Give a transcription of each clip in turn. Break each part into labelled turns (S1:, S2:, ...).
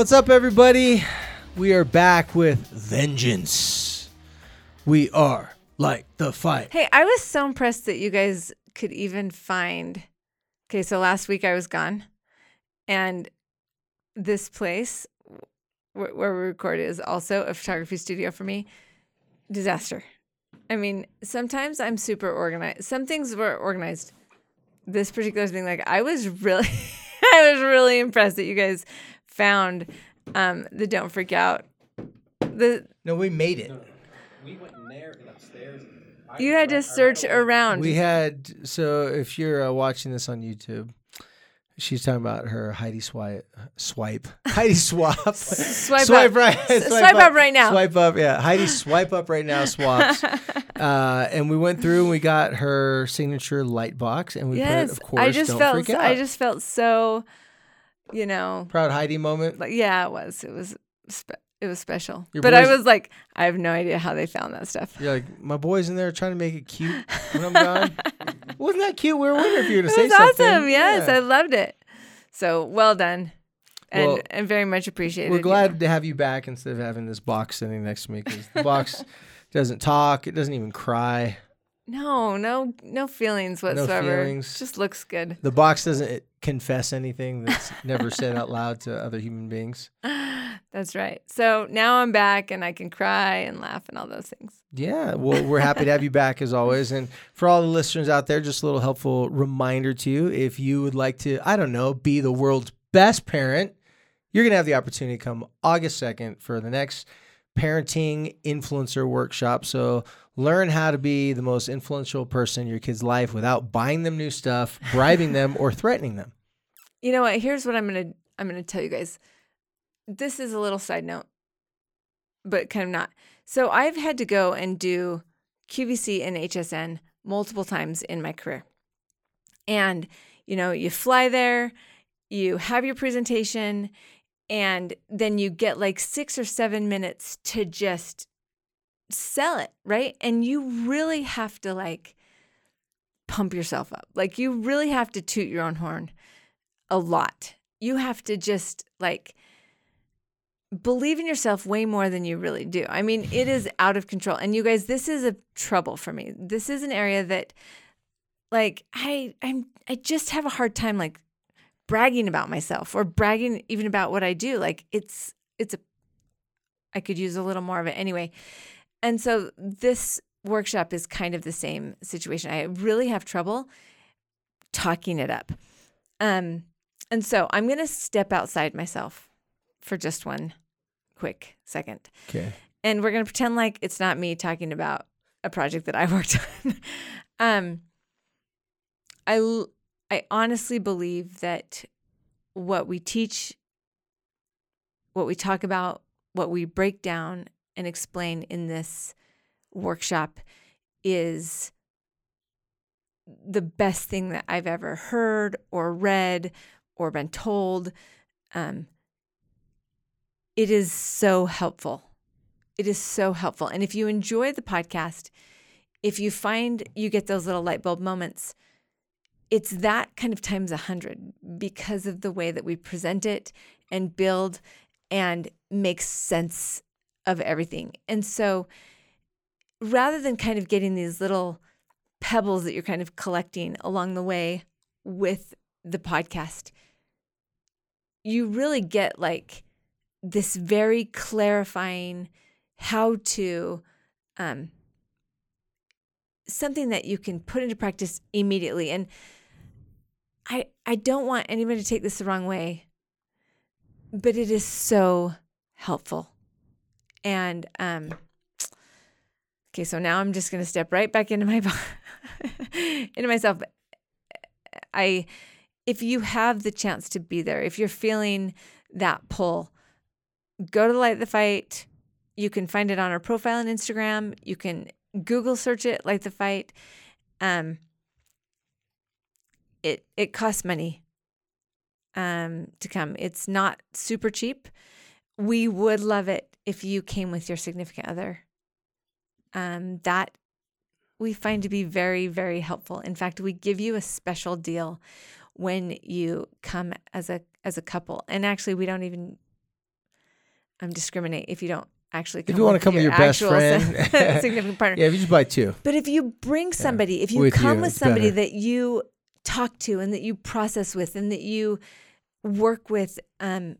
S1: What's up, everybody? We are back with vengeance. We are Light the Fight.
S2: Hey, I was so impressed that you guys could even find. Okay, so last week I was gone, and this place where, we record is also a photography studio for me. Disaster. I mean, sometimes I'm super organized. Some things were organized. This particular thing, like I was really, I was really impressed that you guys found um, the "Don't Freak Out." The
S1: No, we made it.
S3: We went in there and upstairs.
S2: You had
S3: I- I
S2: to search around.
S1: We had so if you're uh, watching this on YouTube, she's talking about her Heidi swipe, swipe, Heidi Swapp,
S2: Swipe
S1: swipe
S2: up.
S1: right,
S2: S- swipe up right now.
S1: swipe up, yeah, Heidi swipe up right now swaps. uh, and we went through and we got her signature light box, and we
S2: yes,
S1: put, of course,
S2: I just
S1: don't
S2: felt
S1: freak out.
S2: I just felt so, you know,
S1: proud Heidi moment.
S2: like yeah, it was it was spe- it was special.
S1: Your
S2: but I was like, I have no idea how they found that stuff.
S1: You're like, my boy's in there trying to make it cute when I'm gone. Wasn't that cute? We were wondering if you were
S2: It
S1: to say
S2: was
S1: something.
S2: awesome. Yes,
S1: Yeah.
S2: I loved it. So well done, and
S1: Well,
S2: and very much appreciated.
S1: We're
S2: you
S1: glad
S2: know.
S1: to have you back instead of having this box sitting next to me because the box doesn't talk. It doesn't even cry.
S2: No, no, no feelings whatsoever.
S1: No feelings.
S2: Just looks good.
S1: The box doesn't confess anything that's never said out loud to other human beings.
S2: That's right. So now I'm back and I can cry and laugh and all those things.
S1: Yeah, well, we're happy to have you back as always. And for all the listeners out there, just a little helpful reminder to you if you would like to, I don't know, be the world's best parent, you're going to have the opportunity to come August 2nd for the next parenting influencer workshop. So learn how to be the most influential person in your kid's life without buying them new stuff, bribing them, or threatening them.
S2: You know what? Here's what I'm gonna I'm gonna tell you guys. This is a little side note, but kind of not. So I've had to go and do QVC and HSN multiple times in my career. And you know, you fly there, you have your presentation, and then you get like six or seven minutes to just sell it, right? And you really have to like pump yourself up. Like you really have to toot your own horn a lot. You have to just like believe in yourself way more than you really do. I mean, it is out of control. And you guys, this is a trouble for me. This is an area that like I I'm I just have a hard time like bragging about myself or bragging even about what I do. Like it's it's a I could use a little more of it anyway. And so this workshop is kind of the same situation. I really have trouble talking it up. Um and so I'm going to step outside myself for just one quick second.
S1: Okay.
S2: And we're going to pretend like it's not me talking about a project that I worked on. um, I, l- I honestly believe that what we teach, what we talk about, what we break down and explain in this workshop is the best thing that I've ever heard or read or been told. Um, it is so helpful. It is so helpful. And if you enjoy the podcast, if you find you get those little light bulb moments, it's that kind of times a hundred because of the way that we present it and build and make sense of everything. And so rather than kind of getting these little pebbles that you're kind of collecting along the way with the podcast, you really get like this very clarifying how to um, something that you can put into practice immediately. And I I don't want anybody to take this the wrong way, but it is so helpful. And um, Okay, so now I'm just to step right back into my into myself. I if you have the chance to be there, if you're feeling that pull, go to the Light the Fight. You can find it on our profile on Instagram. You can Google search it, Light the Fight. Um, it it costs money um, to come. It's not super cheap. We would love it if you came with your significant other. Um, that we find to be very, very helpful. In fact, we give you a special deal when you come as a as a couple. And actually, we don't even um, discriminate if you don't actually. Come
S1: If you want to come with your best friend,
S2: significant partner.
S1: yeah, if you just buy two,
S2: But if you bring somebody, if you
S1: With
S2: come
S1: you,
S2: with somebody
S1: better.
S2: that you talk to and that you process with and that you work with, um,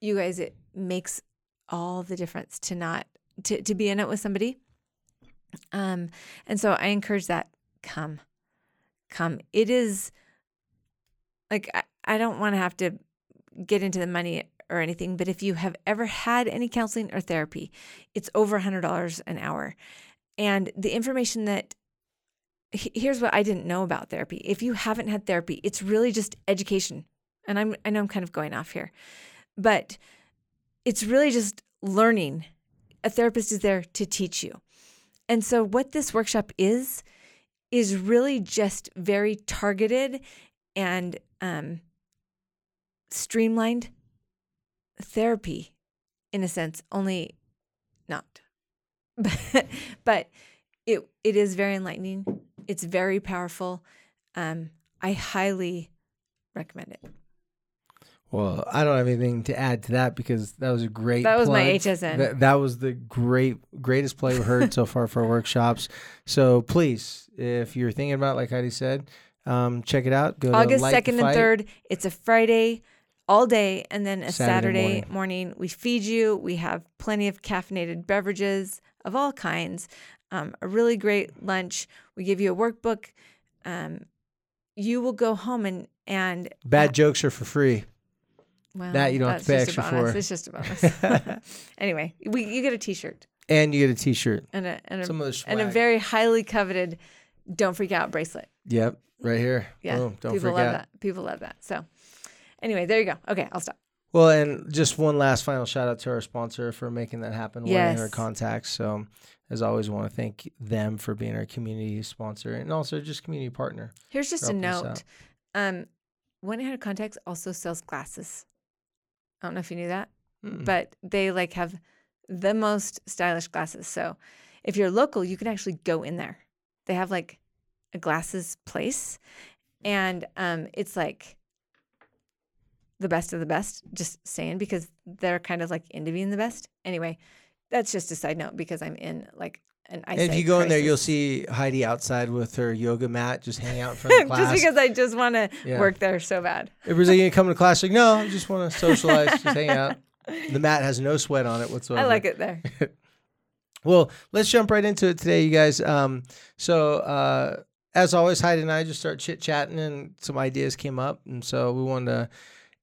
S2: you guys, it makes all the difference to not to to be in it with somebody. Um, and so I encourage that come, come. It is like I, I don't want to have to get into the money or anything, but if you have ever had any counseling or therapy, it's over a hundred dollars an hour. And the information that here's what I didn't know about therapy. If you haven't had therapy, it's really just education. And I'm I know I'm kind of going off here, but it's really just learning. A therapist is there to teach you. And so what this workshop is is really just very targeted and um, streamlined therapy in a sense, only not. But, but it it is very enlightening. It's very powerful. Um, I highly recommend it.
S1: Well, I don't have anything to add to that because that was a great.
S2: That was my
S1: plug.
S2: HSN.
S1: That, that was the great, greatest play we've heard so far for our workshops. So please, if you're thinking about, like Heidi said, um, check it out. Go
S2: August
S1: to Light the
S2: second and third. It's a Friday all day, and then a
S1: Saturday
S2: Saturday,
S1: morning.
S2: morning. We feed you. We have plenty of caffeinated beverages of all kinds. Um, a really great lunch. We give you a workbook. Um, you will go home and and
S1: Bad jokes are for free.
S2: Well,
S1: that you don't have to pay extra for.
S2: It's just a bonus. anyway, we you get a T-shirt
S1: And you get a T-shirt.
S2: and a and a,
S1: Some of the
S2: and a very highly coveted "Don't Freak Out" bracelet.
S1: Yep, right here.
S2: Yeah,
S1: Boom, don't
S2: people
S1: freak
S2: love
S1: out.
S2: that. People love that. So, anyway, there you go. Okay, I'll stop.
S1: Well, and just one last final shout out to our sponsor for making that happen.
S2: Yes.
S1: our contacts. So, as always, want to thank them for being our community sponsor and also just community partner.
S2: Here's just a note. Um, One Hundred Contacts also sells glasses. I don't know if you knew that,
S1: Mm.
S2: but they like have the most stylish glasses. So if you're local, you can actually go in there. They have like a glasses place, and um, it's like the best of the best. Just saying because they're kind of like into being the best. Anyway, that's just a side note because I'm in like an
S1: And if you go in there, you'll see Heidi outside with her yoga mat, just hanging out in front of class.
S2: just because I just want to
S1: Yeah.
S2: work there so bad.
S1: Everybody's like, you come to class, like, no, I just want to socialize, just hang out. The mat has no sweat on it whatsoever.
S2: I like it there.
S1: Well, let's jump right into it today, you guys. Um, so uh, as always, Heidi and I just start chit chatting, and some ideas came up, and so we wanted to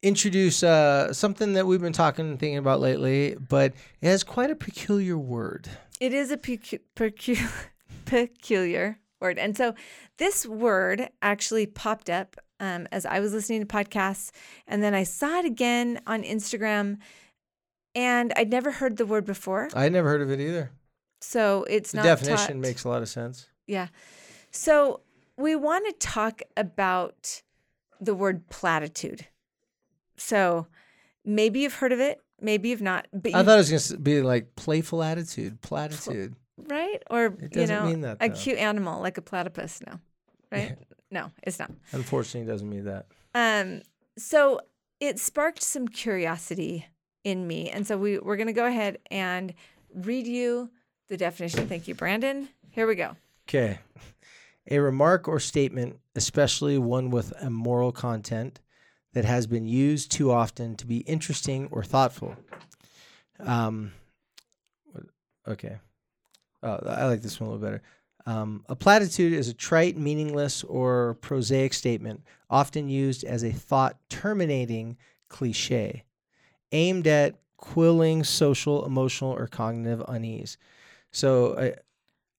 S1: introduce uh, something that we've been talking and thinking about lately, but it has quite a peculiar word.
S2: It is a pecu- pecu- peculiar word. And so this word actually popped up um, as I was listening to podcasts. And then I saw it again on Instagram. And I'd never heard the word before.
S1: I never heard of it either.
S2: So it's
S1: The
S2: not
S1: definition
S2: taught-
S1: makes a lot of sense.
S2: Yeah. So we want to talk about the word platitude. So maybe you've heard of it, maybe you've not. But
S1: I thought it was going to be like playful attitude, platitude.
S2: right? Or
S1: It
S2: you know,
S1: mean that,
S2: a cute animal like a platypus. No, right? no, it's not.
S1: Unfortunately, it doesn't mean that.
S2: Um, so it sparked some curiosity in me, and so we we're gonna go ahead and read you the definition. Thank you, Brandon. Here we go.
S1: Okay. A remark or statement, especially one with a moral content, that has been used too often to be interesting or thoughtful. Um, okay. Oh, I like this one a little better. Um, a platitude is a trite, meaningless, or prosaic statement, often used as a thought terminating cliche, aimed at quelling social, emotional, or cognitive unease. So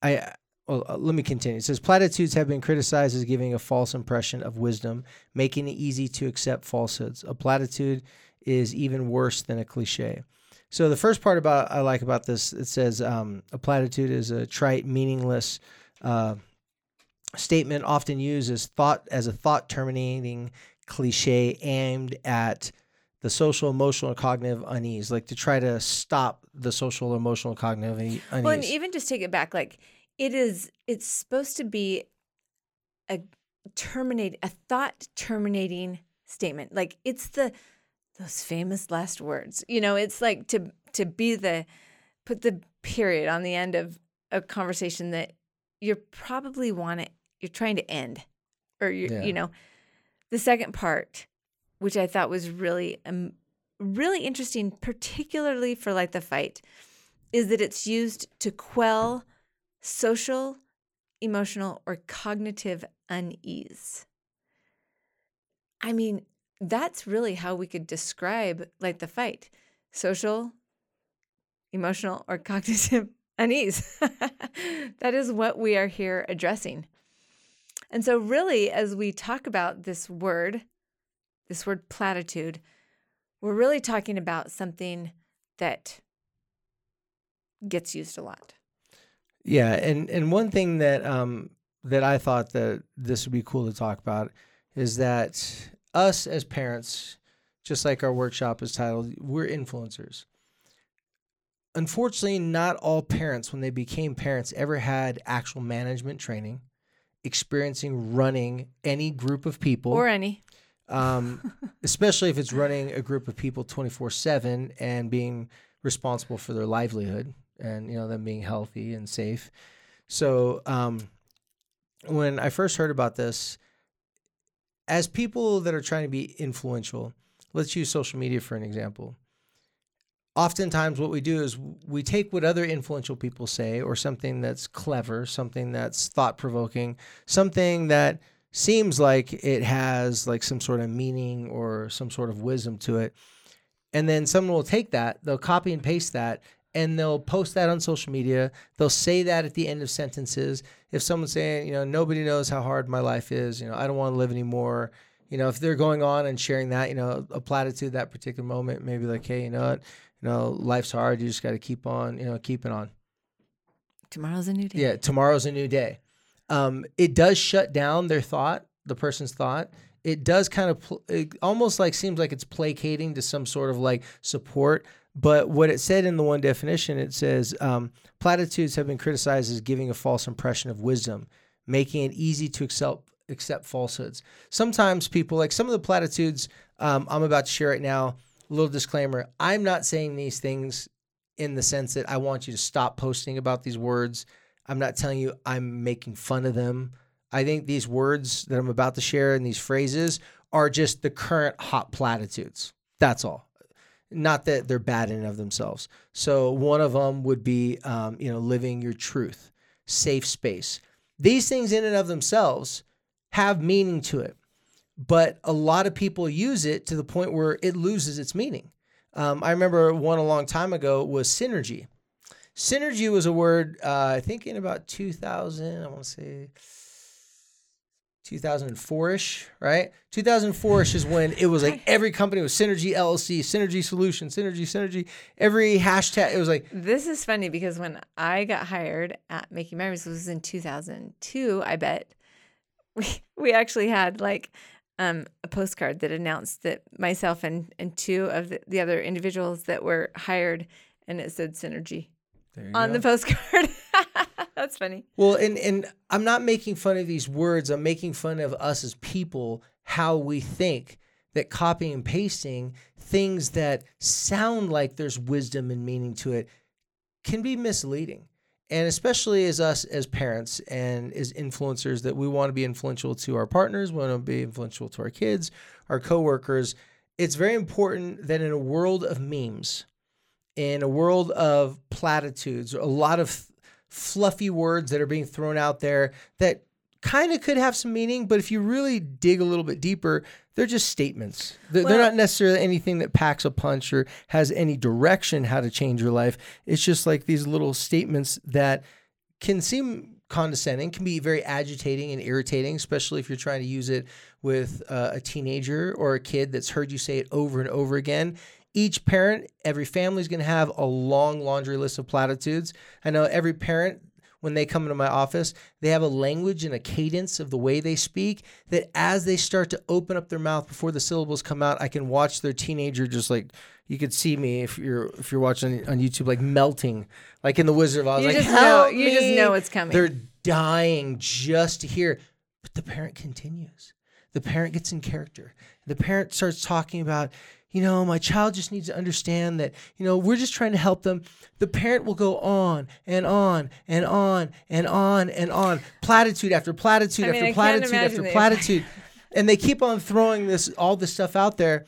S1: I, I well, uh, let me continue. It says platitudes have been criticized as giving a false impression of wisdom, making it easy to accept falsehoods. A platitude is even worse than a cliche. So the first part about I like about this it says um, a platitude is a trite, meaningless uh, statement often used as thought as a thought terminating cliche aimed at the social, emotional, and cognitive unease, like to try to stop the social, emotional, cognitive unease.
S2: Well, and even just take it back, like it is, it's supposed to be a terminate, a thought terminating statement. Like it's the those famous last words. You know, it's like to to be the put the period on the end of a conversation that you're probably want it, you're trying to end, or you
S1: Yeah.
S2: you know, the second part, which I thought was really um, really interesting, particularly for Light the Fight, is that it's used to quell social, emotional, or cognitive unease. I mean, that's really how we could describe Light the Fight social, emotional, or cognitive unease. that is what we are here addressing. And so, really, as we talk about this word, this word platitude, we're really talking about something that gets used a lot.
S1: Yeah, and and one thing that um that I thought that this would be cool to talk about is that us as parents, just like our workshop is titled, we're influencers. Unfortunately, not all parents, when they became parents, ever had actual management training, experiencing running any group of people
S2: Or any.
S1: um, especially if it's running a group of people 24 7 and being responsible for their livelihood and you know them being healthy and safe so um, when i first heard about this as people that are trying to be influential let's use social media for an example oftentimes what we do is we take what other influential people say or something that's clever something that's thought provoking something that seems like it has like some sort of meaning or some sort of wisdom to it. And then someone will take that, they'll copy and paste that, and they'll post that on social media. They'll say that at the end of sentences. If someone's saying, you know, nobody knows how hard my life is, you know, I don't want to live anymore. You know, if they're going on and sharing that, you know, a platitude that particular moment, maybe like, hey, you know what, you know, life's hard. You just got to keep on, you know, keeping on.
S2: Tomorrow's a new day.
S1: Yeah, tomorrow's a new day. Um, it does shut down their thought, the person's thought. It does kind of pl- it almost like seems like it's placating to some sort of like support. But what it said in the one definition, it says um, platitudes have been criticized as giving a false impression of wisdom, making it easy to accept accept falsehoods. Sometimes people like some of the platitudes um, I'm about to share right now. Little disclaimer: I'm not saying these things in the sense that I want you to stop posting about these words. I'm not telling you I'm making fun of them. I think these words that I'm about to share and these phrases are just the current hot platitudes. That's all. Not that they're bad in and of themselves. So one of them would be, um, you know, living your truth, safe space. These things in and of themselves have meaning to it, but a lot of people use it to the point where it loses its meaning. Um, I remember one a long time ago was synergy. Synergy was a word, uh, I think in about 2000, I want to say 2004 ish, right? 2004 ish is when it was like every company was Synergy LLC, Synergy Solution, Synergy, Synergy. Every hashtag, it was like,
S2: This is funny because when I got hired at Making Memories, this was in 2002, I bet, we, we actually had like um, a postcard that announced that myself and, and two of the, the other individuals that were hired, and it said Synergy on
S1: go.
S2: the postcard. That's funny.
S1: Well, and and I'm not making fun of these words. I'm making fun of us as people, how we think that copying and pasting things that sound like there's wisdom and meaning to it can be misleading. And especially as us as parents and as influencers that we want to be influential to our partners, we want to be influential to our kids, our coworkers. It's very important that in a world of memes, in a world of platitudes, a lot of fluffy words that are being thrown out there that kind of could have some meaning, but if you really dig a little bit deeper, they're just statements. They're, they're not necessarily anything that packs a punch or has any direction how to change your life. It's just like these little statements that can seem condescending, can be very agitating and irritating, especially if you're trying to use it with uh, a teenager or a kid that's heard you say it over and over again. Each parent, every family is going to have a long laundry list of platitudes. I know every parent when they come into my office, they have a language and a cadence of the way they speak that as they start to open up their mouth before the syllables come out, I can watch their teenager just like you could see me if you're if you're watching on YouTube like melting like in the Wizard of Oz.
S2: You
S1: like,
S2: just know-
S1: "Help
S2: you just know it's coming.
S1: They're dying just to hear, but the parent continues. The parent gets in character. The parent starts talking about, you know, my child just needs to understand that, you know, we're just trying to help them. The parent will go on and on and on and on and on, platitude after platitude
S2: I mean,
S1: after
S2: I
S1: platitude after platitude. and they keep on throwing this all this stuff out there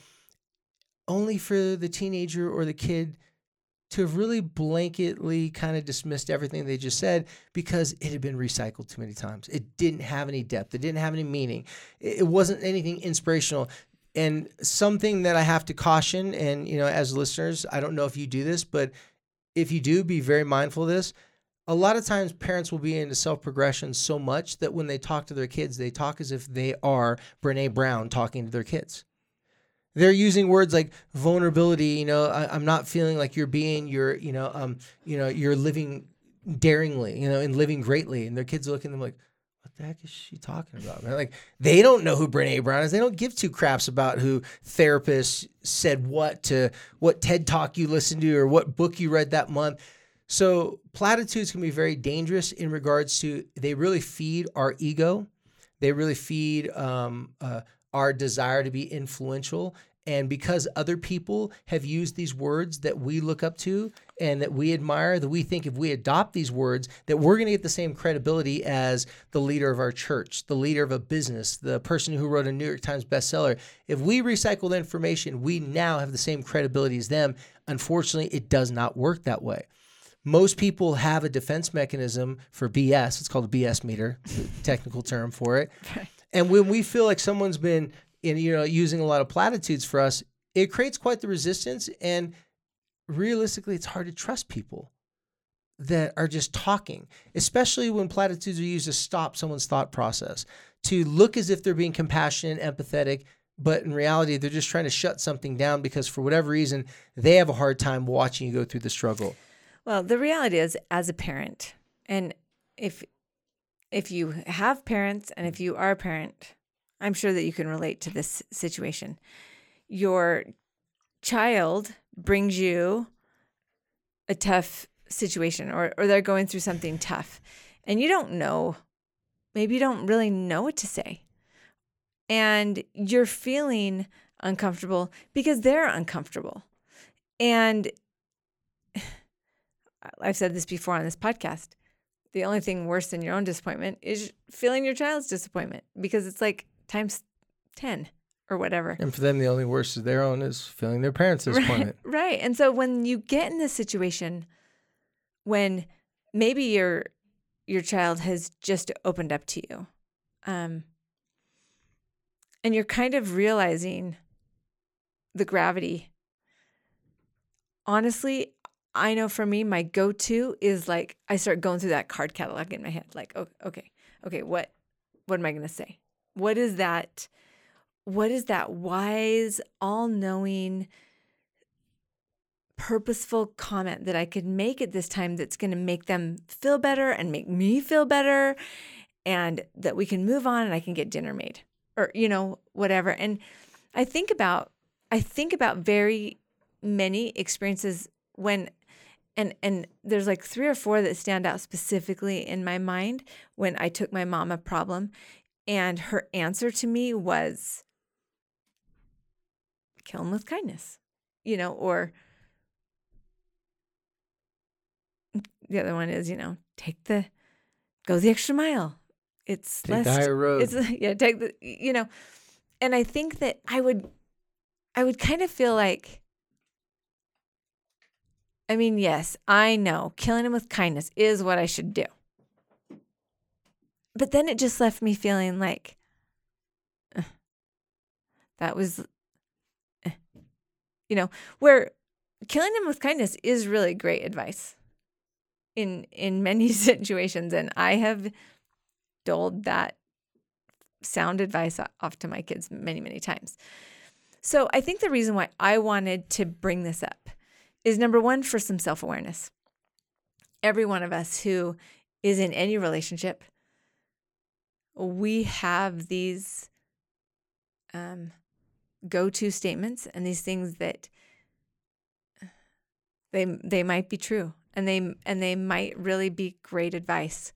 S1: only for the teenager or the kid to have really blanketly kind of dismissed everything they just said because it had been recycled too many times. It didn't have any depth. It didn't have any meaning. It wasn't anything inspirational. And something that I have to caution, and you know, as listeners, I don't know if you do this, but if you do, be very mindful of this. A lot of times, parents will be into self progression so much that when they talk to their kids, they talk as if they are Brene Brown talking to their kids they're using words like vulnerability you know I, i'm not feeling like you're being you're you know um you know you're living daringly you know and living greatly and their kids look at them like the heck is she talking about man? Like they don't know who brene brown is. They don't give two craps about who therapists said what to what ted talk you listened to or what book you read that month. So platitudes can be very dangerous in regards to they really feed our ego. They really feed um, uh, our desire to be influential. And because other people have used these words that we look up to and that we admire, that we think if we adopt these words, that we're going to get the same credibility as the leader of our church, the leader of a business, the person who wrote a New York Times bestseller. If we recycle the information, we now have the same credibility as them. Unfortunately, it does not work that way most people have a defense mechanism for BS. It's called a BS meter, technical term for it. And when we feel like someone's been in, you know, using a lot of platitudes for us, it creates quite the resistance. And realistically, it's hard to trust people that are just talking, especially when platitudes are used to stop someone's thought process, to look as if they're being compassionate, and empathetic, but in reality, they're just trying to shut something down because for whatever reason, they have a hard time watching you go through the struggle.
S2: Well, the reality is, as a parent, and if if you have parents and if you are a parent, I'm sure that you can relate to this situation. Your child brings you a tough situation, or or they're going through something tough, and you don't know. Maybe you don't really know what to say, and you're feeling uncomfortable because they're uncomfortable, and I've said this before on this podcast. The only thing worse than your own disappointment is feeling your child's disappointment because it's like times 10 or whatever.
S1: And for them, the only worst of their own is feeling their parents' disappointment.
S2: Right, right. And so when you get in this situation when maybe your your child has just opened up to you, um, and you're kind of realizing the gravity. Honestly, I know for me, my go-to is like I start going through that card catalog in my head. Like, oh, okay, okay, what, what am I gonna say? What is that? What is that wise, all-knowing, purposeful comment that I could make at this time that's gonna make them feel better and make me feel better, and that we can move on and I can get dinner made or you know whatever. And I think about I think about very many experiences when and and there's like three or four that stand out specifically in my mind when I took my mom a problem and her answer to me was kill him with kindness you know or the other one is you know take the go the extra mile it's
S1: Take the
S2: less
S1: higher road.
S2: it's yeah take the you know and i think that i would i would kind of feel like i mean yes i know killing him with kindness is what i should do but then it just left me feeling like "Ugh, that was eh." you know where killing them with kindness is really great advice in in many situations and I have doled that sound advice off to my kids many many times. So I think the reason why I wanted to bring this up is number 1 for some self-awareness. Every one of us who is in any relationship we have these um, go-to statements and these things that they they might be true and they and they might really be great advice.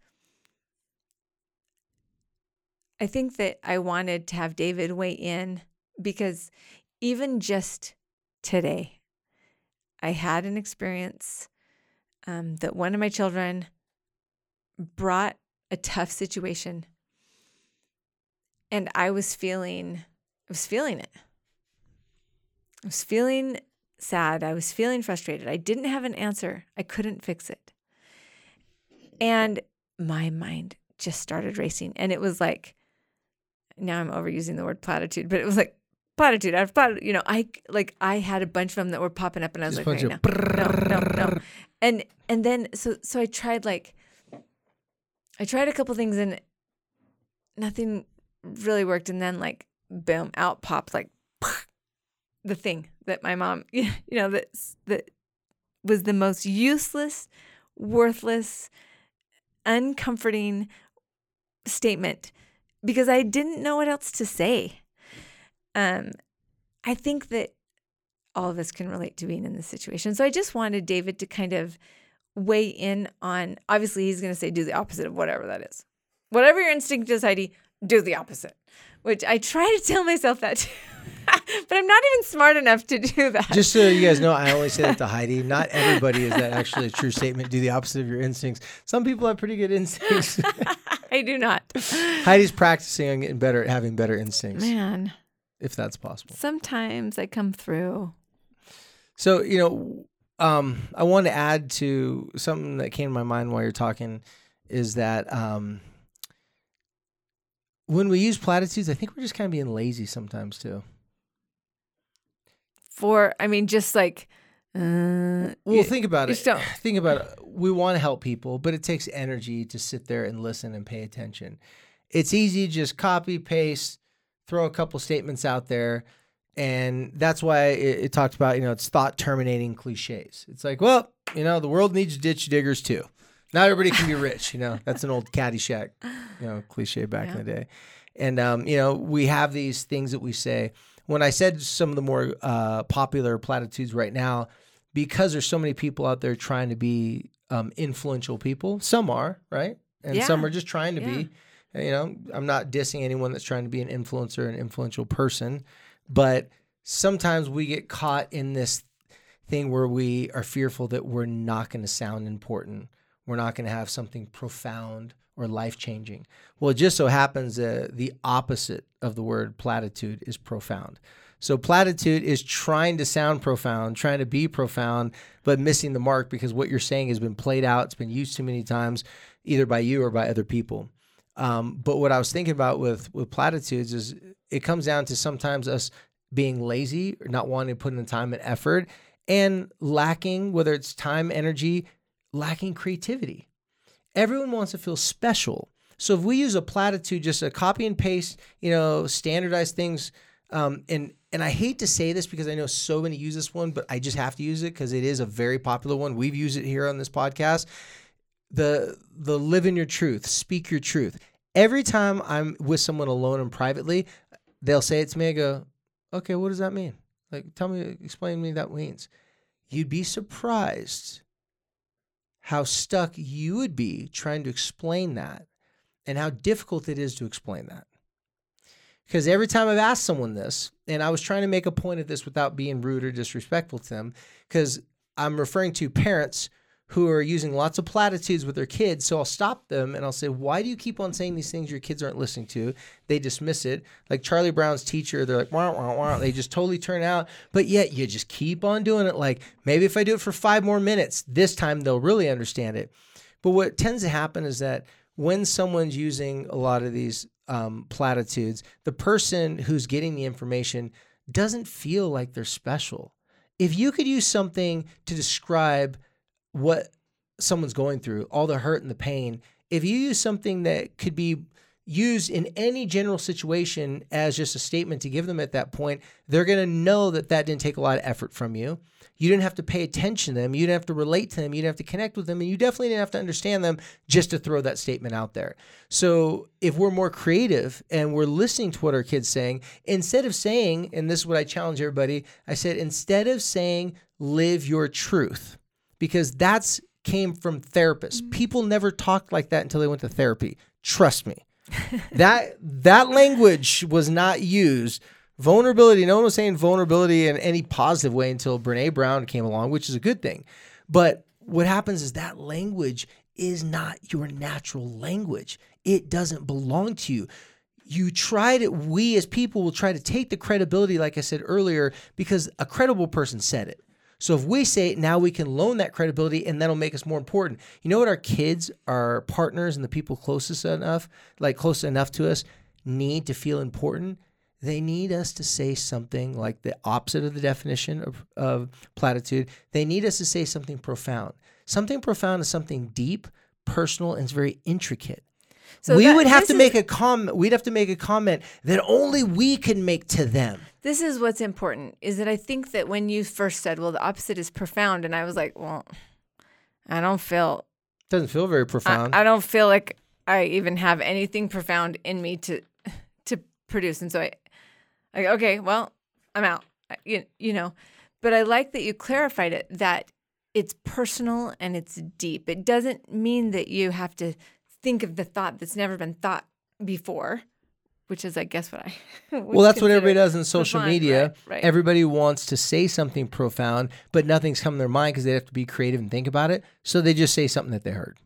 S2: I think that I wanted to have David weigh in because even just today, I had an experience um, that one of my children brought a tough situation, and I was feeling, I was feeling it. I was feeling sad. I was feeling frustrated. I didn't have an answer. I couldn't fix it. And my mind just started racing. And it was like, now I'm overusing the word platitude, but it was like platitude after platitude. You know, I like I had a bunch of them that were popping up, and I was
S1: Just
S2: like,
S1: bunch
S2: okay,
S1: of
S2: no, no, no, no. And and then so so I tried like I tried a couple things and nothing really worked. And then like boom, out popped like the thing that my mom, you know, that that was the most useless, worthless, uncomforting statement because I didn't know what else to say. Um, I think that all of us can relate to being in this situation. So I just wanted David to kind of weigh in on. Obviously, he's going to say do the opposite of whatever that is. Whatever your instinct is, Heidi, do the opposite. Which I try to tell myself that too. but I'm not even smart enough to do that.
S1: Just so you guys know, I only say that to Heidi. Not everybody is that actually a true statement. Do the opposite of your instincts. Some people have pretty good instincts.
S2: I do not.
S1: Heidi's practicing on getting better at having better instincts,
S2: Man,
S1: if that's possible.
S2: sometimes I come through.
S1: So, you know, um, I want to add to something that came to my mind while you're talking is that um, when we use platitudes, I think we're just kind of being lazy sometimes too.
S2: For I mean, just like uh,
S1: Well,
S2: you-
S1: think about it.
S2: don't-
S1: Think about it. We want to help people, but it takes energy to sit there and listen and pay attention. It's easy to just copy, paste, throw a couple statements out there. And that's why it, it talked about, you know, it's thought terminating cliches. It's like, well, you know, the world needs ditch diggers too. Not everybody can be rich, you know. That's an old Caddyshack, you know, cliche back in the day. And um, you know, we have these things that we say. When I said some of the more uh, popular platitudes right now, because there's so many people out there trying to be um, influential people. Some are right, and some are just trying to be. You know, I'm not dissing anyone that's trying to be an influencer, an influential person, but sometimes we get caught in this thing where we are fearful that we're not going to sound important. We're not going to have something profound or life changing. Well, it just so happens that the opposite of the word platitude is profound. So, platitude is trying to sound profound, trying to be profound, but missing the mark because what you're saying has been played out. It's been used too many times, either by you or by other people. Um, but what I was thinking about with with platitudes is it comes down to sometimes us being lazy or not wanting to put in the time and effort and lacking, whether it's time, energy, lacking creativity. Everyone wants to feel special. So if we use a platitude, just a copy and paste, you know, standardized things, um, and and I hate to say this because I know so many use this one, but I just have to use it because it is a very popular one. We've used it here on this podcast. The the live in your truth, speak your truth. Every time I'm with someone alone and privately, they'll say it to me. I go, okay, what does that mean? Like, tell me, explain me that means. You'd be surprised how stuck you would be trying to explain that and how difficult it is to explain that. Because every time I've asked someone this, and I was trying to make a point of this without being rude or disrespectful to them, because I'm referring to parents who are using lots of platitudes with their kids. So I'll stop them and I'll say, Why do you keep on saying these things your kids aren't listening to? They dismiss it. Like Charlie Brown's teacher, they're like, wah, wah, wah. They just totally turn out. But yet you just keep on doing it. Like, maybe if I do it for five more minutes, this time they'll really understand it. But what tends to happen is that when someone's using a lot of these um, platitudes, the person who's getting the information doesn't feel like they're special. If you could use something to describe what someone's going through, all the hurt and the pain, if you use something that could be used in any general situation as just a statement to give them at that point, they're going to know that that didn't take a lot of effort from you. You didn't have to pay attention to them. You didn't have to relate to them. You didn't have to connect with them. And you definitely didn't have to understand them just to throw that statement out there. So if we're more creative and we're listening to what our kids saying, instead of saying, and this is what I challenge everybody, I said, instead of saying, live your truth, because that's came from therapists. Mm. People never talked like that until they went to therapy. Trust me. that that language was not used. Vulnerability, no one was saying vulnerability in any positive way until Brene Brown came along, which is a good thing. But what happens is that language is not your natural language. It doesn't belong to you. You try to, we as people will try to take the credibility, like I said earlier, because a credible person said it. So if we say now we can loan that credibility and that'll make us more important. You know what our kids, our partners, and the people closest enough, like close enough to us, need to feel important? They need us to say something like the opposite of the definition of, of platitude. They need us to say something profound. Something profound is something deep, personal, and it's very intricate.
S2: So
S1: we
S2: that-
S1: would have to
S2: is-
S1: make a comment. We'd have to make a comment that only we can make to them.
S2: This is what's important is that I think that when you first said, well, the opposite is profound, and I was like, well, I don't feel,
S1: Doesn't feel very profound.
S2: I, I don't feel like I even have anything profound in me to to produce, and so I, I okay, well, I'm out, I- you, you know, but I like that you clarified it that it's personal and it's deep. It doesn't mean that you have to think of the thought that's never been thought before, which is, I guess, what I.
S1: well, that's what everybody does in social media.
S2: right, right.
S1: Everybody wants to say something profound, but nothing's come to their mind because they have to be creative and think about it. So they just say something that they heard.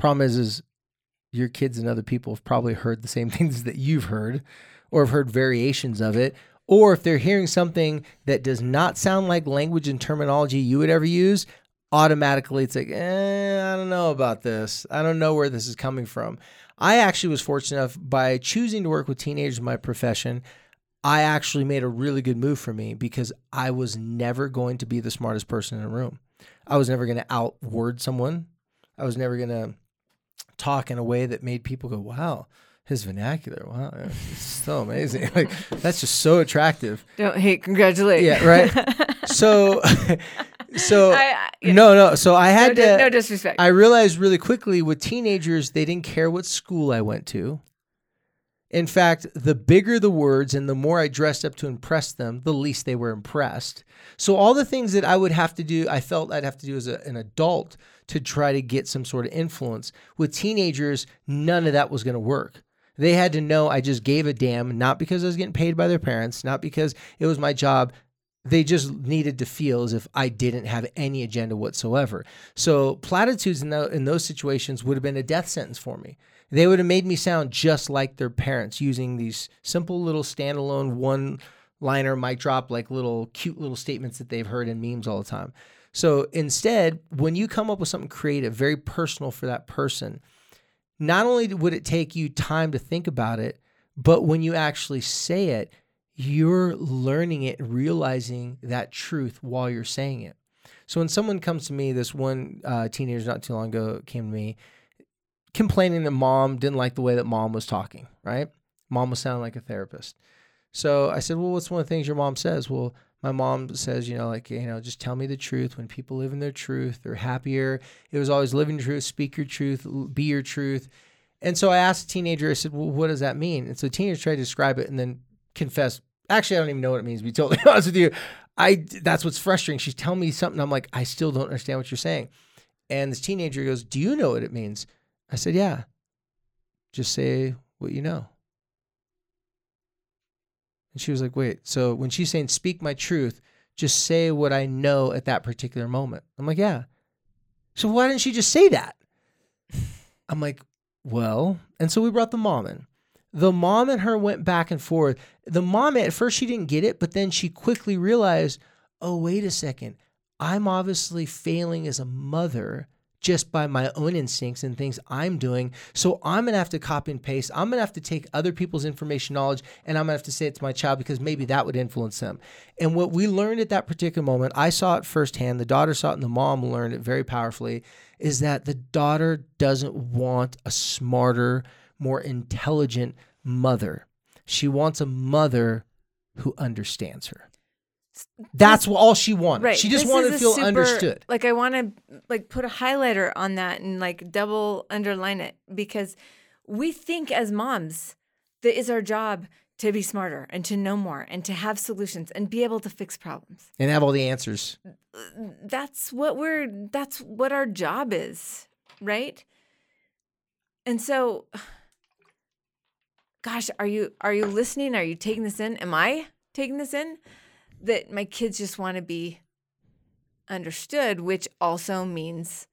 S1: Problem is, is your kids and other people have probably heard the same things that you've heard, or have heard variations of it. Or if they're hearing something that does not sound like language and terminology you would ever use, automatically it's like, eh, I don't know about this. I don't know where this is coming from. I actually was fortunate enough by choosing to work with teenagers in my profession. I actually made a really good move for me because I was never going to be the smartest person in a room. I was never going to outword someone. I was never going to talk in a way that made people go, "Wow, his vernacular! Wow, it's so amazing! Like that's just so attractive."
S2: Don't hate, congratulate.
S1: Yeah, right. So, so
S2: I-
S1: no, no. So I had
S2: di-
S1: to.
S2: no disrespect.
S1: I realized really quickly with teenagers, they didn't care what school I went to. In fact, the bigger the words and the more I dressed up to impress them, the least they were impressed. So, all the things that I would have to do, I felt I'd have to do as a, an adult to try to get some sort of influence. With teenagers, none of that was going to work. They had to know I just gave a damn, not because I was getting paid by their parents, not because it was my job. They just needed to feel as if I didn't have any agenda whatsoever. So platitudes in, tho- in those situations would have been a death sentence for me. They would have made me sound just like their parents using these simple little standalone one liner mic drop, like little cute little statements that they've heard in memes all the time. So instead, when you come up with something creative, very personal for that person, not only would it take you time to think about it, but when you actually say it, you're learning it and realizing that truth while you're saying it. So when someone comes to me, this one uh, teenager not too long ago came to me complaining that mom didn't like the way that mom was talking, right? Mom was sounding like a therapist. So I said, Well, what's one of the things your mom says? Well, my mom says, you know, like, you know, just tell me the truth. When people live in their truth, they're happier. It was always living truth, speak your truth, be your truth. And so I asked the teenager, I said, Well, what does that mean? And so the teenager tried to describe it and then confessed, actually, I don't even know what it means, to be totally honest with you. I that's what's frustrating. She's telling me something. I'm like, I still don't understand what you're saying. And this teenager goes, Do you know what it means? I said, Yeah. Just say what you know. And she was like, Wait, so when she's saying speak my truth, just say what I know at that particular moment. I'm like, Yeah. So why didn't she just say that? I'm like, Well, and so we brought the mom in. The mom and her went back and forth. The mom, at first, she didn't get it, but then she quickly realized, oh, wait a second. I'm obviously failing as a mother just by my own instincts and things I'm doing. So I'm gonna have to copy and paste. I'm gonna have to take other people's information knowledge and I'm gonna have to say it to my child because maybe that would influence them. And what we learned at that particular moment, I saw it firsthand, the daughter saw it and the mom learned it very powerfully, is that the daughter doesn't want a smarter, more intelligent mother. She wants a mother who understands her. That's what all she wanted.
S2: Right.
S1: She just
S2: This
S1: wanted to feel
S2: super-
S1: understood.
S2: Like I want to like put a highlighter on that and like double underline it because we think as moms that is our job to be smarter and to know more and to have solutions and be able to fix problems.
S1: And have all the answers.
S2: That's what we're that's what our job is, right? And so gosh, are you are you listening? Are you taking this in? Am I taking this in? That my kids just want to be understood, which also means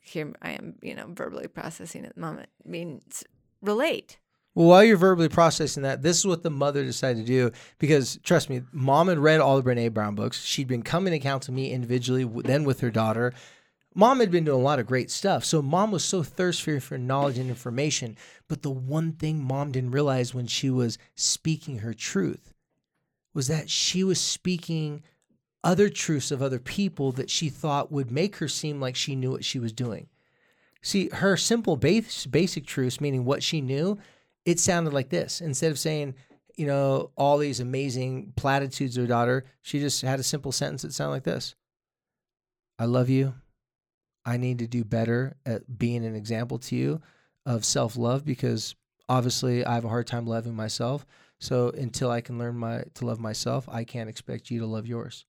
S2: here I am, you know, verbally processing at the moment, means relate.
S1: Well, while you're verbally processing that, this is what the mother decided to do because trust me, mom had read all the Brene Brown books. She'd been coming to counsel me individually, then with her daughter. Mom had been doing a lot of great stuff. So mom was so thirsty for knowledge and information. But the one thing mom didn't realize when she was speaking her truth was that she was speaking other truths of other people that she thought would make her seem like she knew what she was doing. See, her simple base, basic truths, meaning what she knew, it sounded like this. Instead of saying, you know, all these amazing platitudes of her daughter, she just had a simple sentence that sounded like this I love you. I need to do better at being an example to you of self love because obviously I have a hard time loving myself. So until I can learn my to love myself, I can't expect you to love yours.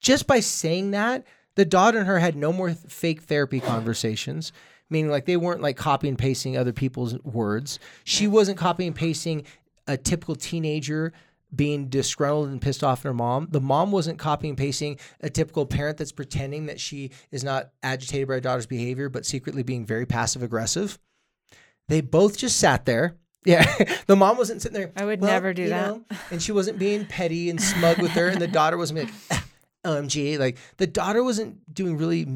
S1: Just by saying that, the daughter and her had no more th- fake therapy conversations, meaning like they weren't like copy and pasting other people's words. She wasn't copy and pasting a typical teenager being disgruntled and pissed off at her mom. The mom wasn't copy and pasting a typical parent that's pretending that she is not agitated by her daughter's behavior, but secretly being very passive aggressive. They both just sat there. Yeah, the mom wasn't sitting there.
S2: I would
S1: "Well,
S2: never do that."
S1: know," and she wasn't being petty and smug with her, and the daughter wasn't like, um, OMG. Like the daughter wasn't doing really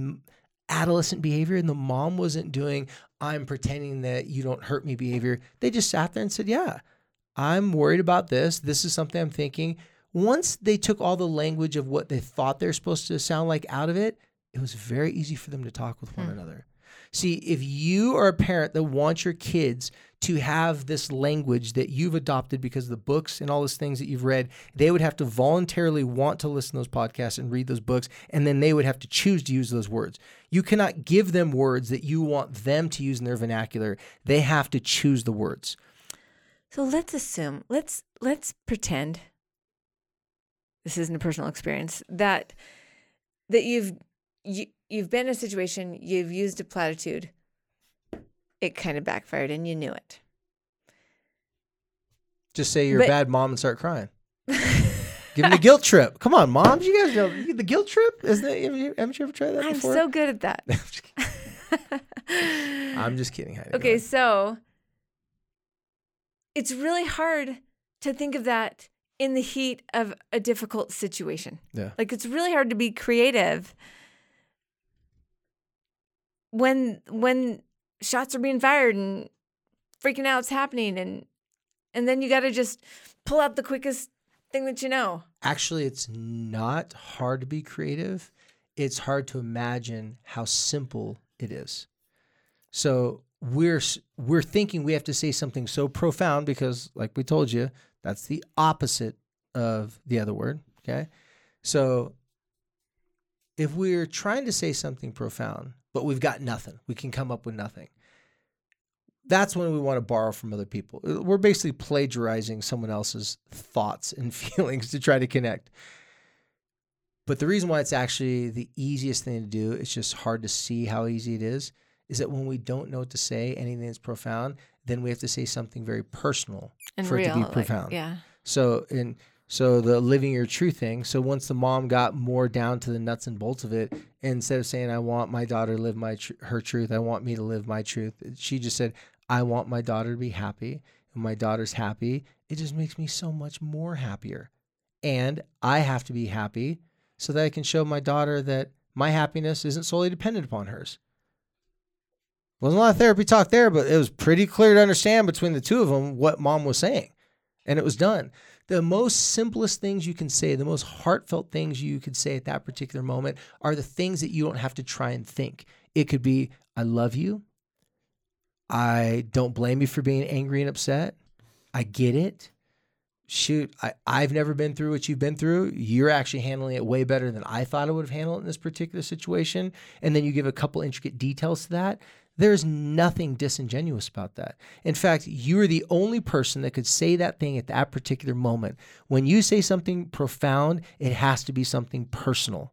S1: adolescent behavior, and the mom wasn't doing, I'm pretending that you don't hurt me behavior. They just sat there and said, Yeah, I'm worried about this. This is something I'm thinking. Once they took all the language of what they thought they're supposed to sound like out of it, it was very easy for them to talk with one hmm. another. See, if you are a parent that wants your kids to have this language that you've adopted because of the books and all those things that you've read, they would have to voluntarily want to listen to those podcasts and read those books, and then they would have to choose to use those words. You cannot give them words that you want them to use in their vernacular. They have to choose the words.
S2: So let's assume, let's let's pretend this isn't a personal experience that that you've you, you've been in a situation, you've used a platitude, it kind of backfired and you knew it.
S1: Just say you're
S2: But-
S1: a bad mom and start crying. Give them the guilt trip. Come on, moms. You guys know the guilt trip? Isn't it? Have you, haven't you ever tried that
S2: I'm
S1: before?
S2: so good at that.
S1: I'm just kidding. Heidi.
S2: Okay, so it's really hard to think of that in the heat of a difficult situation.
S1: Yeah.
S2: Like it's really hard to be creative when when shots are being fired and freaking out's happening and and then you got to just pull out the quickest thing that you know.
S1: Actually, it's not hard to be creative. It's hard to imagine how simple it is. So we're we're thinking we have to say something so profound because, like we told you, that's the opposite of the other word. Okay, so if we're trying to say something profound, but we've got nothing, we can come up with nothing. That's when we want to borrow from other people. Uh, We're basically plagiarizing someone else's thoughts and feelings to try to connect. But the reason why it's actually the easiest thing to do, it's just hard to see how easy it is, is that when we don't know what to say, anything that's profound, then we have to say something very personal
S2: And
S1: for
S2: real,
S1: it to be
S2: like,
S1: profound.
S2: yeah.
S1: So and so the living your truth thing. So once the mom got more down to the nuts and bolts of it, instead of saying I want my daughter to live my tr- her truth, I want me to live my truth, she just said I want my daughter to be happy. And my daughter's happy. It just makes me so much more happier. And I have to be happy so that I can show my daughter that My happiness isn't solely dependent upon hers. Wasn't a lot of therapy talk there, but it was pretty clear to understand between the two of them what mom was saying. And it was done. The most simplest things you can say, the most heartfelt things you could say at that particular moment are the things that you don't have to try and think. It could be, I love you. I don't blame you for being angry and upset. I get it. Shoot, I, I've never been through what you've been through. You're actually handling it way better than I thought I would have handled it in this particular situation. And then you give a couple intricate details to that. There's nothing disingenuous about that. In fact, you are the only person that could say that thing at that particular moment. When you say something profound, it has to be something personal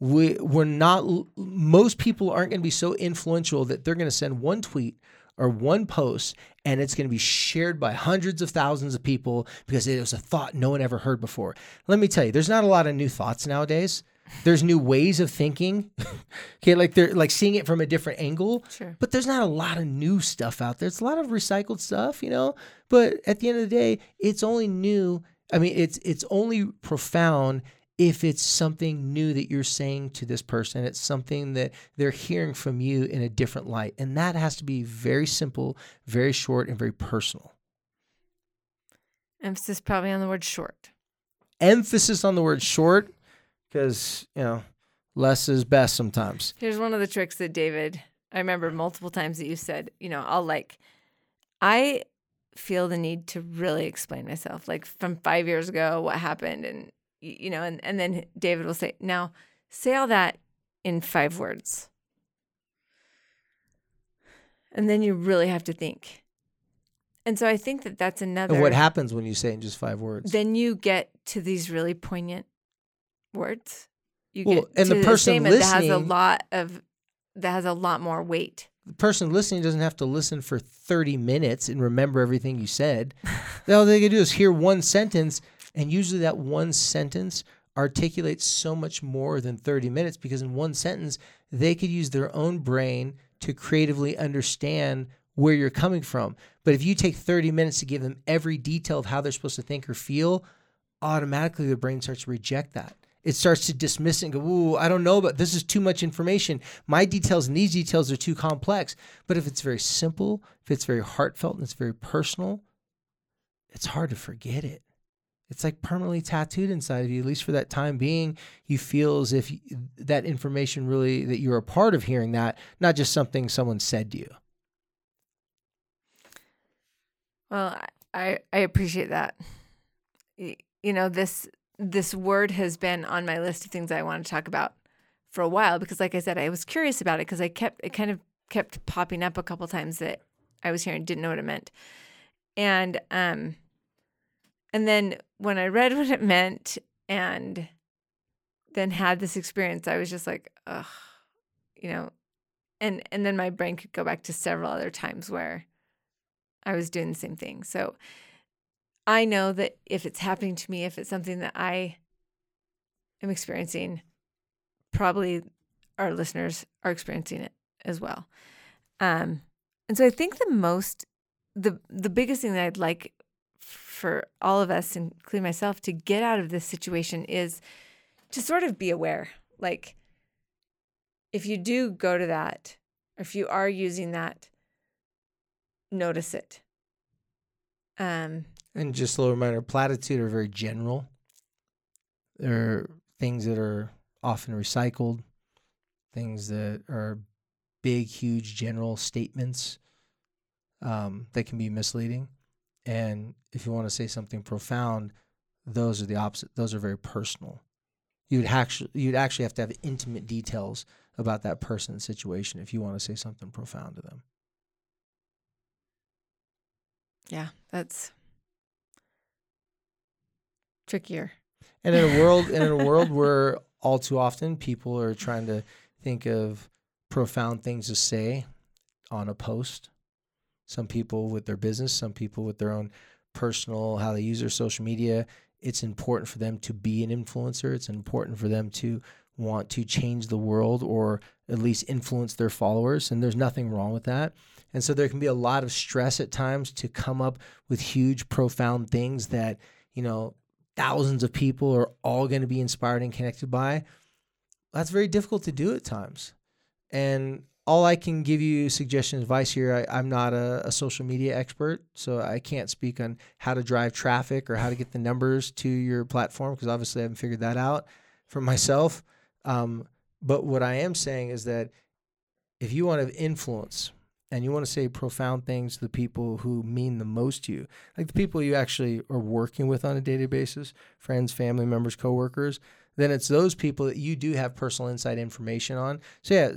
S1: we we're not most people aren't going to be so influential that they're going to send one tweet or one post and it's going to be shared by hundreds of thousands of people because it was a thought no one ever heard before. Let me tell you, there's not a lot of new thoughts nowadays. There's new ways of thinking. okay, like they're like seeing it from a different angle.
S2: Sure.
S1: But there's not a lot of new stuff out there. It's a lot of recycled stuff, you know. But at the end of the day, it's only new. I mean, it's it's only profound if it's something new that you're saying to this person, it's something that they're hearing from you in a different light. And that has to be very simple, very short, and very personal.
S2: Emphasis probably on the word short.
S1: Emphasis on the word short because, you know, less is best sometimes.
S2: Here's one of the tricks that David, I remember multiple times that you said, you know, I'll like, I feel the need to really explain myself. Like from five years ago, what happened and you know, and, and then David will say, now say all that in five words. And then you really have to think. And so I think that that's another.
S1: And what happens when you say in just five words?
S2: Then you get to these really poignant words. You
S1: well,
S2: get
S1: and
S2: to
S1: the person listening
S2: that has a lot of that has a lot more weight.
S1: The person listening doesn't have to listen for 30 minutes and remember everything you said. All they can do is hear one sentence and usually that one sentence articulates so much more than 30 minutes because in one sentence, they could use their own brain to creatively understand where you're coming from. But if you take 30 minutes to give them every detail of how they're supposed to think or feel, automatically the brain starts to reject that. It starts to dismiss it and go, Ooh, I don't know, but this is too much information. My details and these details are too complex. But if it's very simple, if it's very heartfelt and it's very personal, it's hard to forget it it's like permanently tattooed inside of you at least for that time being you feel as if that information really that you're a part of hearing that not just something someone said to you
S2: well i i appreciate that you know this this word has been on my list of things i want to talk about for a while because like i said i was curious about it because i kept it kind of kept popping up a couple times that i was hearing didn't know what it meant and um and then when I read what it meant and then had this experience, I was just like, ugh, you know, and and then my brain could go back to several other times where I was doing the same thing. So I know that if it's happening to me, if it's something that I am experiencing, probably our listeners are experiencing it as well. Um, and so I think the most the the biggest thing that I'd like for all of us, including myself, to get out of this situation is to sort of be aware. Like, if you do go to that, or if you are using that, notice it. Um,
S1: and just a little reminder platitude are very general. They're things that are often recycled, things that are big, huge, general statements um, that can be misleading. And if you want to say something profound, those are the opposite. Those are very personal. You'd actually you'd actually have to have intimate details about that person's situation if you want to say something profound to them.
S2: Yeah, that's trickier.
S1: And in a world in a world where all too often people are trying to think of profound things to say on a post some people with their business, some people with their own personal, how they use their social media. It's important for them to be an influencer. It's important for them to want to change the world or at least influence their followers. And there's nothing wrong with that. And so there can be a lot of stress at times to come up with huge, profound things that, you know, thousands of people are all going to be inspired and connected by. that's very difficult to do at times. And all I can give you suggestion advice here. I, I'm not a, a social media expert, so I can't speak on how to drive traffic or how to get the numbers to your platform because obviously I haven't figured that out for myself. Um, but what I am saying is that if you want to influence and you want to say profound things to the people who mean the most to you, like the people you actually are working with on a daily basis, friends, family members, coworkers, then it's those people that you do have personal insight information on. So yeah,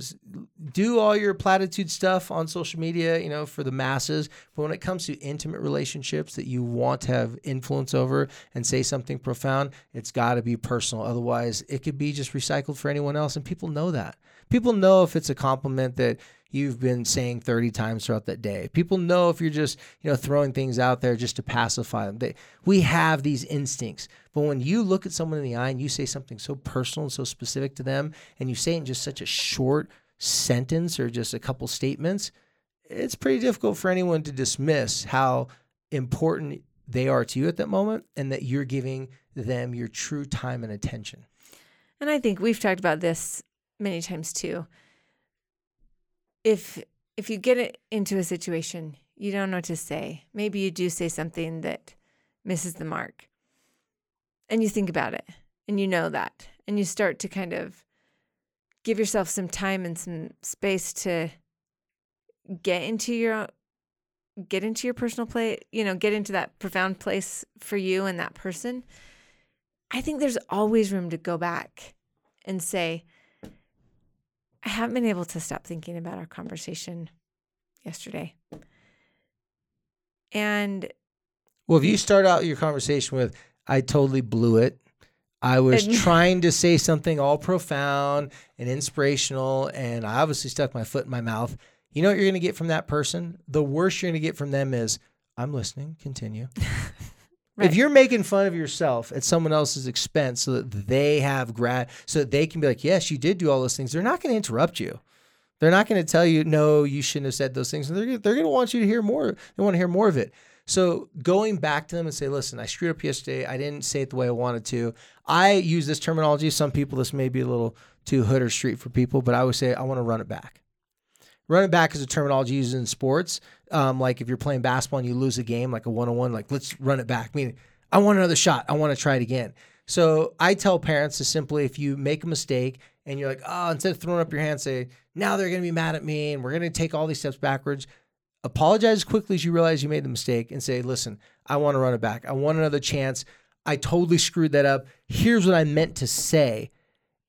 S1: do all your platitude stuff on social media, you know, for the masses. But when it comes to intimate relationships that you want to have influence over and say something profound, it's got to be personal. Otherwise, it could be just recycled for anyone else, and people know that. People know if it's a compliment that you've been saying 30 times throughout that day. People know if you're just, you know, throwing things out there just to pacify them. They, we have these instincts. But when you look at someone in the eye and you say something so personal and so specific to them and you say it in just such a short sentence or just a couple statements, it's pretty difficult for anyone to dismiss how important they are to you at that moment and that you're giving them your true time and attention.
S2: And I think we've talked about this many times too. If if you get into a situation, you don't know what to say. Maybe you do say something that misses the mark. And you think about it and you know that. And you start to kind of give yourself some time and some space to get into your get into your personal play, you know, get into that profound place for you and that person. I think there's always room to go back and say, I haven't been able to stop thinking about our conversation yesterday. And
S1: Well, if you start out your conversation with, I totally blew it. I was
S2: And-
S1: trying to say something all profound and inspirational, and I obviously stuck my foot in my mouth. You know what you're going to get from that person? The worst you're going to get from them is, I'm listening, continue.
S2: Right.
S1: If you're making fun of yourself at someone else's expense so that they have grad, so that they can be like, yes, you did do all those things, they're not going to interrupt you. They're not going to tell you, no, you shouldn't have said those things. They're, they're going to want you to hear more. They want to hear more of it. So going back to them and say, listen, I screwed up yesterday. I didn't say it the way I wanted to. I use this terminology. Some people, this may be a little too hood or street for people, but I would say I want to run it back. Run it back is a terminology used in sports. Um, like if you're playing basketball and you lose a game, like a one on one, like let's run it back. Meaning, I want another shot. I want to try it again. So I tell parents to simply, if you make a mistake and you're like, oh, instead of throwing up your hand, say, now they're going to be mad at me and we're going to take all these steps backwards. Apologize as quickly as you realize you made the mistake and say, listen, I want to run it back. I want another chance. I totally screwed that up. Here's what I meant to say.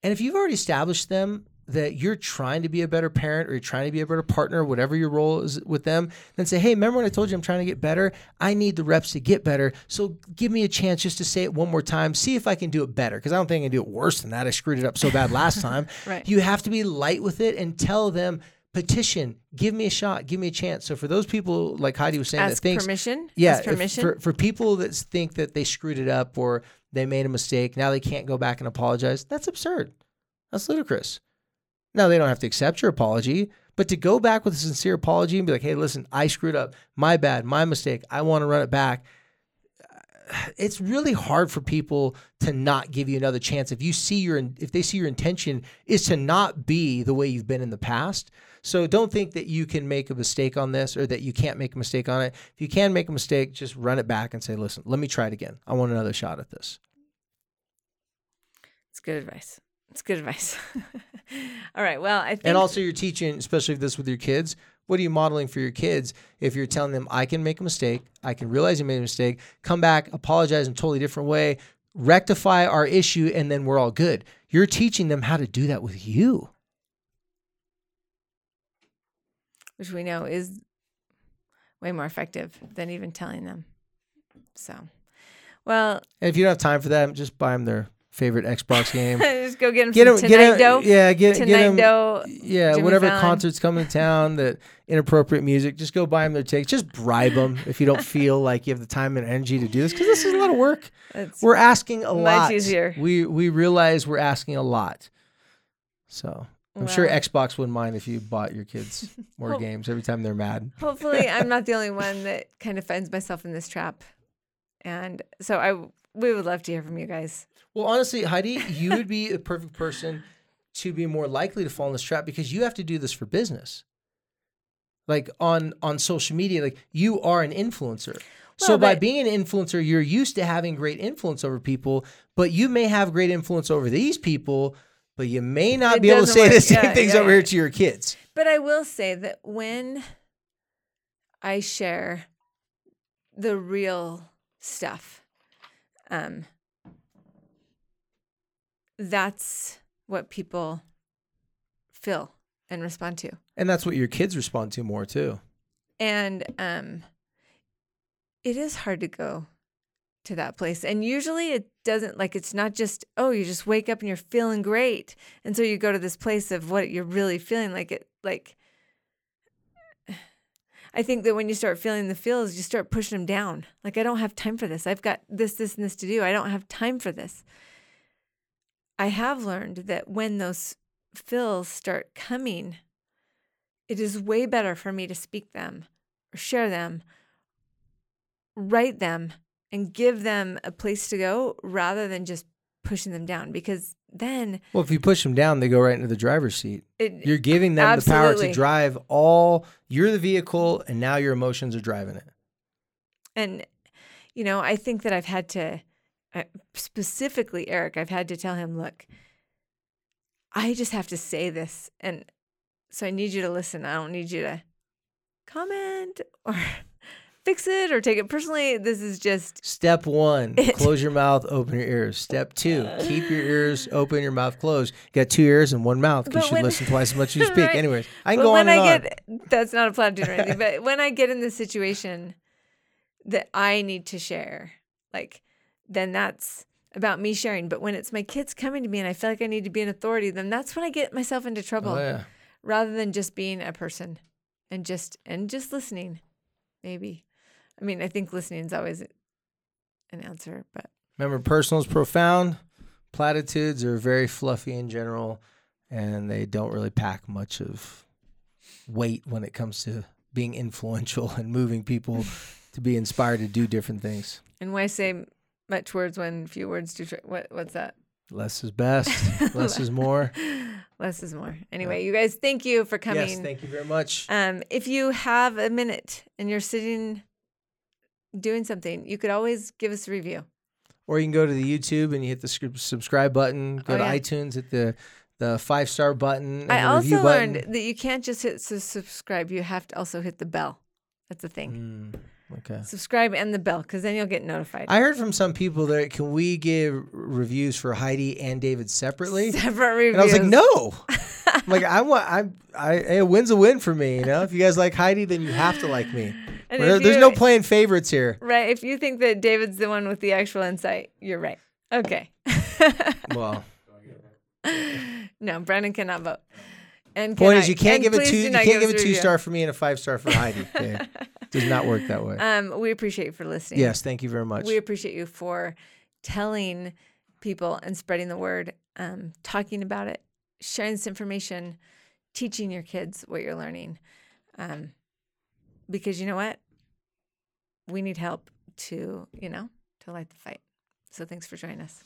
S1: And if you've already established them that you're trying to be a better parent or you're trying to be a better partner, whatever your role is with them, then say, hey, remember when I told you I'm trying to get better? I need the reps to get better. So give me a chance just to say it one more time. See if I can do it better. Because I don't think I can do it worse than that. I screwed it up so bad last time.
S2: Right.
S1: You have to be light with it and tell them, petition, give me a shot, give me a chance. So for those people, like Heidi was saying, that
S2: ask
S1: thinks,
S2: permission.
S1: yeah,
S2: Ask permission.
S1: for for people that think that they screwed it up or they made a mistake, now they can't go back and apologize. That's absurd. That's ludicrous. Now they don't have to accept your apology, but to go back with a sincere apology and be like, "Hey, listen, I screwed up. My bad. My mistake. I want to run it back." It's really hard for people to not give you another chance if you see your if they see your intention is to not be the way you've been in the past. So don't think that you can make a mistake on this or that you can't make a mistake on it. If you can make a mistake, just run it back and say, "Listen, let me try it again. I want another shot at this."
S2: it's good advice. It's good advice. All right. Well, I think
S1: And also, you're teaching, especially this with your kids. What are you modeling for your kids if you're telling them, I can make a mistake, I can realize you made a mistake, come back, apologize in a totally different way, rectify our issue, and then we're all good? You're teaching them how to do that with you.
S2: which we know is way more effective than even telling them. So, well,
S1: And if you don't have time for that, just buy them their favorite Xbox game.
S2: just go get them
S1: Get
S2: some
S1: them, get
S2: Dough.
S1: yeah, get, get
S2: Dough.
S1: yeah,
S2: Jimmy
S1: whatever
S2: Fallon.
S1: concerts coming to town that inappropriate music. Just go buy them their tickets. Just bribe them if you don't feel like you have the time and energy to do this because this is a lot of work.
S2: It's-
S1: We're asking a
S2: Much
S1: lot.
S2: easier.
S1: We we realize we're asking a lot. So I'm sure Xbox wouldn't mind if you bought your kids more games every time they're mad.
S2: Hopefully, I'm not the only one that kind of finds myself in this trap. And so I we would love to hear from you guys.
S1: Well, honestly, Heidi, you would be a perfect person to be more likely to fall in this trap because you have to do this for business. Like on on social media, like you are an influencer. so
S2: Well,
S1: by being an influencer, you're used to having great influence over people, but you may have great influence over these people, but you may not be able to say the same
S2: Yeah,
S1: things
S2: yeah,
S1: over
S2: yeah.
S1: here to your kids.
S2: But I will say that when I share the real stuff, um, that's what people feel and respond to.
S1: And that's what your kids respond to more too.
S2: And um, it is hard to go to that place. And usually it doesn't like it's not just, oh, you just wake up and you're feeling great. And so you go to this place of what you're really feeling like it like I think that when you start feeling the feels, you start pushing them down. Like I don't have time for this. I've got this, this, and this to do. I don't have time for this. I have learned that when those fills start coming, it is way better for me to speak them or share them, write them, and give them a place to go rather than just pushing them down because then
S1: Well, if you push them down, they go right into the driver's seat.
S2: it
S1: You're giving them the power to drive all. You're the vehicle, and now your emotions are driving it.
S2: and you know i think that i've had to uh, specifically eric i've had to tell him look i just have to say this and so i need you to listen i don't need you to comment or fix it or take it personally this is just
S1: Step one:
S2: It-
S1: close your mouth, open your ears. Step two: keep your ears open, your mouth closed. You got two ears and one mouth. 'cause You should
S2: when-
S1: listen twice as much as you speak.
S2: Right.
S1: Anyways, I can
S2: but
S1: go
S2: when
S1: on and
S2: I
S1: on.
S2: get that's not a platitude or anything, but when I get in the situation that I need to share, like then that's about me sharing. But when it's my kids coming to me and I feel like I need to be an authority, then that's when I get myself into trouble.
S1: Oh, yeah.
S2: Rather than just being a person and just and just listening, maybe. I mean, I think listening is always an answer, but
S1: Remember, personal is profound. Platitudes are very fluffy in general, and they don't really pack much of weight when it comes to being influential and moving people to be inspired to do different things.
S2: and when I say much words when few words do? What what's that?
S1: Less is best. Less is more.
S2: Less is more. Anyway, you guys, thank you for coming.
S1: Yes, thank you very much.
S2: Um, if you have a minute and you're sitting doing something, you could always give us a review.
S1: Or you can go to the YouTube and you hit the subscribe button. Go
S2: Oh,
S1: to
S2: yeah.
S1: iTunes, hit the the five star button.
S2: I also learned
S1: button.
S2: that you can't just hit su- subscribe. You have to also hit the bell. That's the thing.
S1: Mm, okay.
S2: Subscribe and the bell, because then you'll get notified.
S1: I heard from some people that can we give reviews for Heidi and David separately?
S2: Separate reviews.
S1: And I was like, no. I'm like I want I I a win's a win for me. You know, if you guys like Heidi, then you have to like me. There-
S2: if
S1: there's no playing favorites here.
S2: Right. If you think that David's the one with the actual insight, you're right. Okay.
S1: Well,
S2: no, Brennan cannot vote. And
S1: point is you can't give a two. You can't give a two
S2: review.
S1: star for me and a five star for Heidi. Does not work that way.
S2: Um, we appreciate you for listening.
S1: Yes, thank you very much.
S2: We appreciate you for telling people and spreading the word, um, talking about it, sharing this information, teaching your kids what you're learning. Um, because you know what? We need help to, you know, to light the fight. So thanks for joining us.